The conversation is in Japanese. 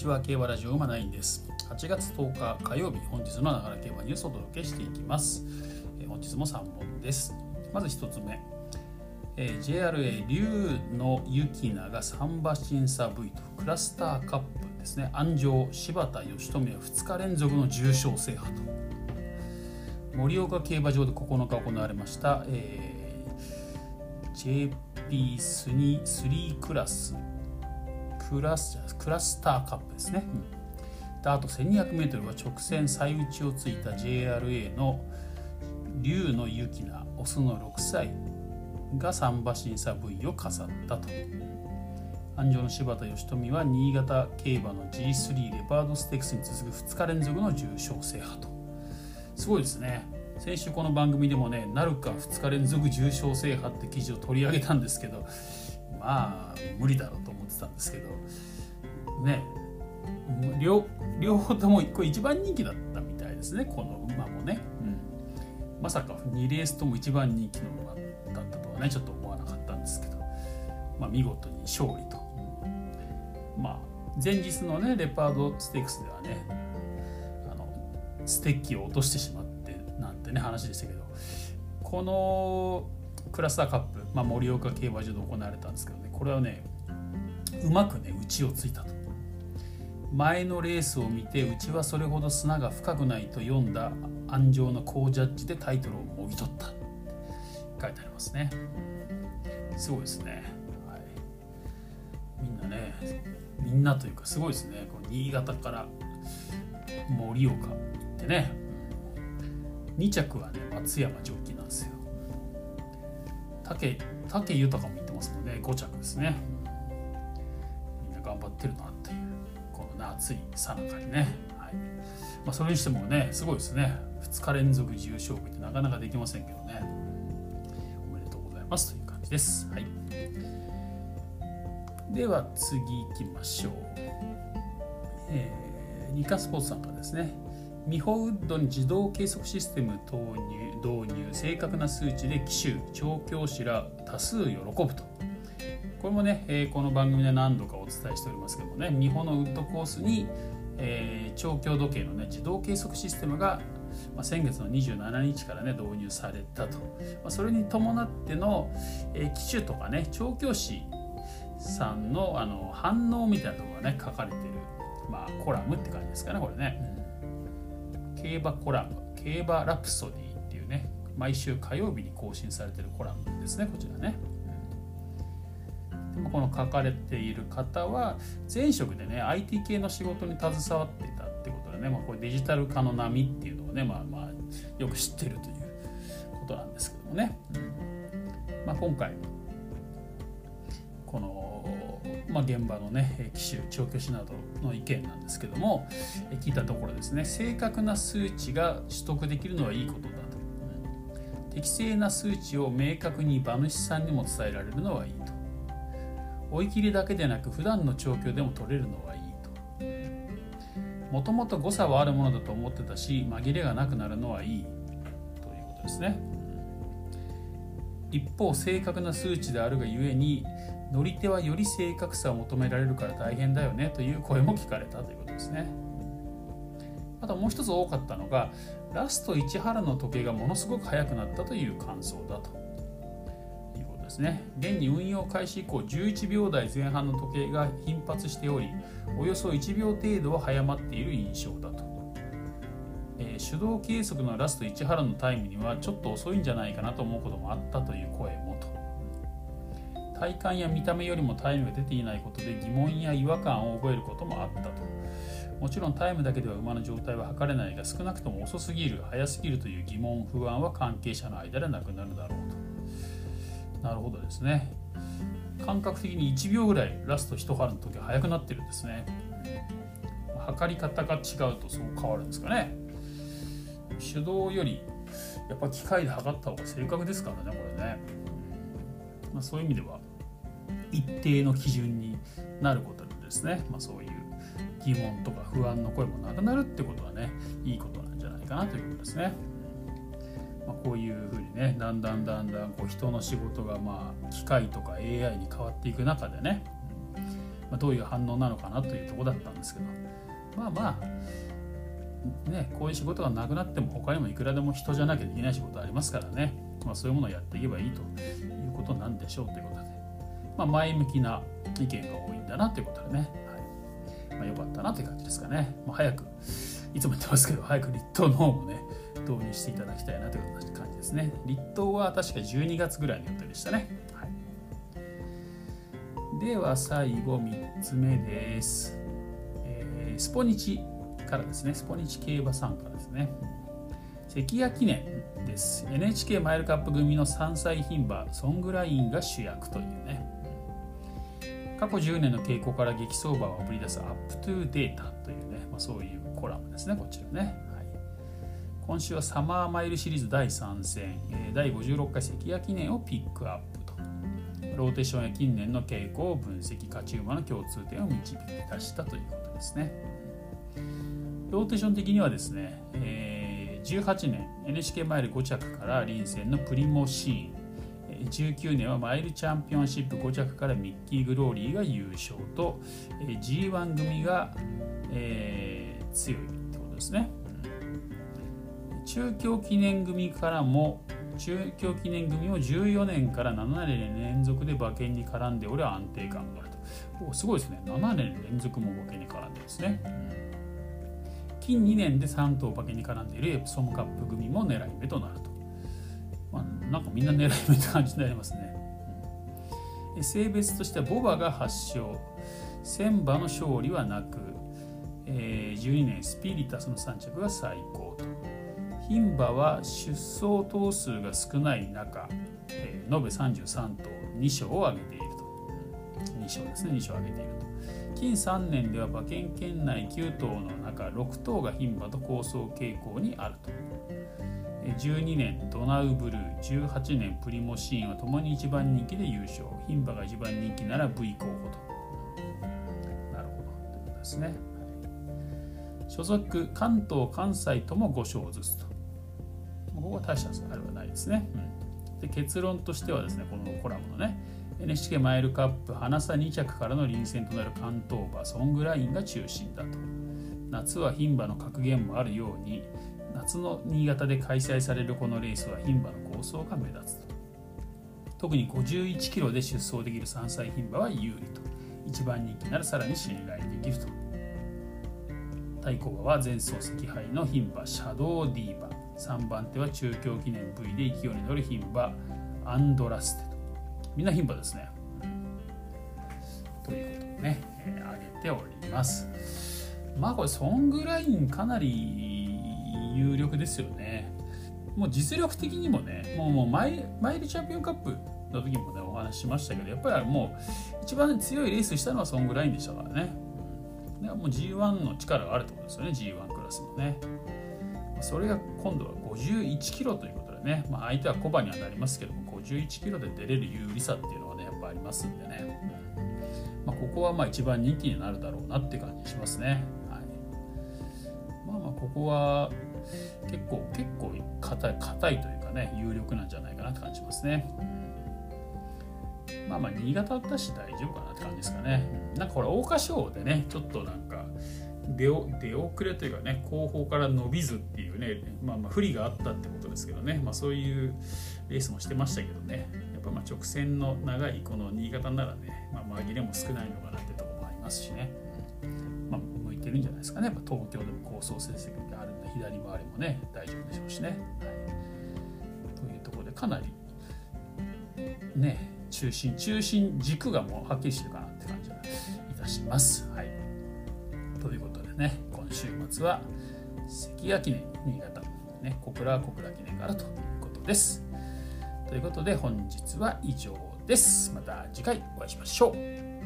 ちは。競馬ラジオ馬ナインです。8月10日火曜日本日のながら競馬ニュースをお届けしていきます、えー本日も3本です。まず1つ目、えー JRA 竜のユキナがサンバ審査 V とクラスターカップですね。安城柴田義富は2日連続の重賞制覇と。盛岡競馬場で9日行われました、えー JP3 クラスクラスクラスターカップですね、であと 1200m は直線最打ちをついた JRA の竜のユキナオスの6歳がサンバ審査 V を飾ったと。安城の柴田義富は新潟競馬の G3 レパードステークスに続く2日連続の重賞制覇と。すごいですね。先週この番組でもねなるか2日連続重賞制覇って記事を取り上げたんですけどまあ無理だろうと思ってたんですけどね両両方ともこれ一番人気だったみたいですねこの馬もね、うん、まさか2レースとも一番人気の馬だったとはねちょっと思わなかったんですけど、まあ、見事に勝利と、まあ前日のねレパードステークスではねあのステッキを落としてしまってなんてね話でしたけどこのクラスターカップ、まあ、盛岡競馬場で行われたんですけどね。これはねうまくね打ちをついたと。前のレースを見てうちはそれほど砂が深くないと読んだ安城の好ジャッジでタイトルをもぎ取った。書いてありますね。すごいですね、はい、みんなねみんなというかすごいですね。この新潟から盛岡行ってね。2着はね松山ジョッキーなんですよ。武武豊も言ってますもんね。5着ですね。みんな頑張ってるなっていうこの夏いさなかにね、はい。まあ、それにしてもねすごいですね。2日連続重賞日ってなかなかできませんけどね。おめでとうございます。という感じです、はい、では次行きましょう、えー、ニカスポーツさんからですね。ミホウッドに自動計測システム投入導入正確な数値で騎手調教師ら多数喜ぶとこれもね、えーこの番組で何度かお伝えしておりますけどもねミホのウッドコースに、えー調教時計のね自動計測システムが、まあ、先月の27日からね導入されたと、まあ、それに伴っての、えー騎手とかね調教師さんのあの反応みたいなところがね書かれてる、まあ、コラムって感じですかねこれね。競馬コラム競馬ラプソディっていうね毎週火曜日に更新されてるコラムですねこちらね、でもこの書かれている方は前職でね IT 系の仕事に携わっていたってことでね、まあ、これデジタル化の波っていうのをねまあまあよく知ってるということなんですけどもね、まあ、今回この、まあ、現場のね機種調教師などの意見なんですけども聞いたところですね正確な数値が取得できるのはいいことだと。適正な数値を明確に馬主さんにも伝えられるのはいいと。追い切りだけでなく普段の調教でも取れるのはいいと。もともと誤差はあるものだと思ってたし紛れがなくなるのはいい。ということですね。一方正確な数値であるがゆえに乗り手はより正確さを求められるから大変だよねという声も聞かれたということですね。あともう一つ多かったのがラスト1ハラの時計がものすごく速くなったという感想だということですね。現に運用開始以降11秒台前半の時計が頻発しておりおよそ1秒程度は早まっている印象だと。えー手動計測のラスト1ハラのタイムにはちょっと遅いんじゃないかなと思うこともあったという声もと。体感や見た目よりもタイムが出ていないことで疑問や違和感を覚えることもあったと。もちろんタイムだけでは馬の状態は測れないが少なくとも遅すぎる早すぎるという疑問不安は関係者の間でなくなるだろうと。なるほどですね。感覚的に1秒ぐらいラスト1春の時は速くなってるんですね。測り方が違うとそう変わるんですかね。手動よりやっぱ機械で測った方が正確ですからねこれね、まあ、そういう意味では一定の基準になることでですね、まあ、そういう疑問とか不安の声もなくなるってことはねいいことなんじゃないかなということですね。まあ、こういうふうにねだんだんだんだんこう人の仕事がまあ機械とか AI に変わっていく中でね、まあ、どういう反応なのかなというとこだったんですけどまあまあねこういう仕事がなくなっても他にもいくらでも人じゃなきゃできない仕事ありますからね、まあ、そういうものをやっていけばいいということなんでしょうということで、まあ、前向きな意見が多いんだなということでね、はい。まあ、よかったなという感じですかね、まあ、早くいつも言ってますけど早く立冬の方もね導入していただきたいなという感じですね。立冬は確か12月ぐらいの予定でしたね、はい、では最後3つ目です、えー、スポニチからですね。スポニチ競馬参加ですね。関谷記念です。NHK マイルカップ組の3歳牝馬ソングラインが主役というね。過去10年の傾向から激走馬をあぶり出すアップトゥーデータというね、まあ、そういうコラムですねこちらね。今週はサマーマイルシリーズ第3戦、第56回関屋記念をピックアップと。ローテーションや近年の傾向を分析勝ち馬の共通点を導き出したということですね。ローテーション的にはですね、えー、18年 NHK マイル5着から臨戦のプリモシーン。19年はマイルチャンピオンシップ5着からミッキー・グローリーが優勝と G1 組が、えー、強いってことですね。中京記念組からも中京記念組を14年から7年連続で馬券に絡んでおり安定感があると。すごいですね。7年連続も馬券に絡んでですね、近2年で3頭馬券に絡んでいるエプソムカップ組も狙い目となると、まあ、なんかみんな狙い目って感じになりますね、うん、性別としてはボバが8勝1000馬の勝利はなく、えー、12年スピリタスの3着が最高と。牝馬は出走頭数が少ない中、えー、延べ33頭2勝を挙げていると。2勝ですね2勝を挙げていると。近3年では馬券圏内9頭の中6頭が牝馬と構想傾向にあると。12年ドナウブルー。18年プリモシーンはともに一番人気で優勝。牝馬が一番人気なら V 候補と。なるほど。ということですね所属関東関西とも5勝ずつと。ここは大したあれはないですね、うん、で結論としてはですねこのコラムのね NHK マイルカップ花差2着からの臨戦となる関東馬ソングラインが中心だと。夏は牝馬の格言もあるように夏の新潟で開催されるこのレースは牝馬の構想が目立つと。特に51キロで出走できる3歳牝馬は有利と。一番人気ならさらに信頼できると。対抗馬は前走赤杯の牝馬シャドウディーバ3番手は中京記念 V で勢いに乗る牝馬アンドラステと。みんな牝馬ですね。ということをね、えー、挙げております。まあこれソングラインかなり有力ですよね。もう実力的にもねもうもうマイマイルチャンピオンカップの時もねお話ししましたけどやっぱりもう一番強いレースしたのはソングラインでしたからね。もう G1 の力があるってことですよね G1 クラスのね。それが今度は51キロということでね、まあ、相手は小馬にはなりますけども51キロで出れる有利さっていうのはねやっぱありますんでね、まあ、ここはまあ一番人気になるだろうなって感じしますね、はい、まあまあここは結構結構硬い硬いというかね有力なんじゃないかなって感じますね、まあまあ新潟だし大丈夫かなって感じですかね。なんかこれ桜花賞でねちょっとなんか出出遅れというかね後方から伸びずっていうね、まあ、まあ不利があったってことですけどね、まあ、そういうレースもしてましたけどね。やっぱまあ直線の長いこの新潟ならね、まあ、紛れも少ないのかなってところもありますしね、まあ、向いてるんじゃないですかね。やっぱ東京でも構想成績があるんで左回りもね大丈夫でしょうしね、はい、というところでかなりね中心中心軸がもうはっきりしてるかなって感じがいたします。はい、ということでね今週末は関谷記念新潟、ね、小倉小倉記念があるということです。ということで本日は以上です。また次回お会いしましょう。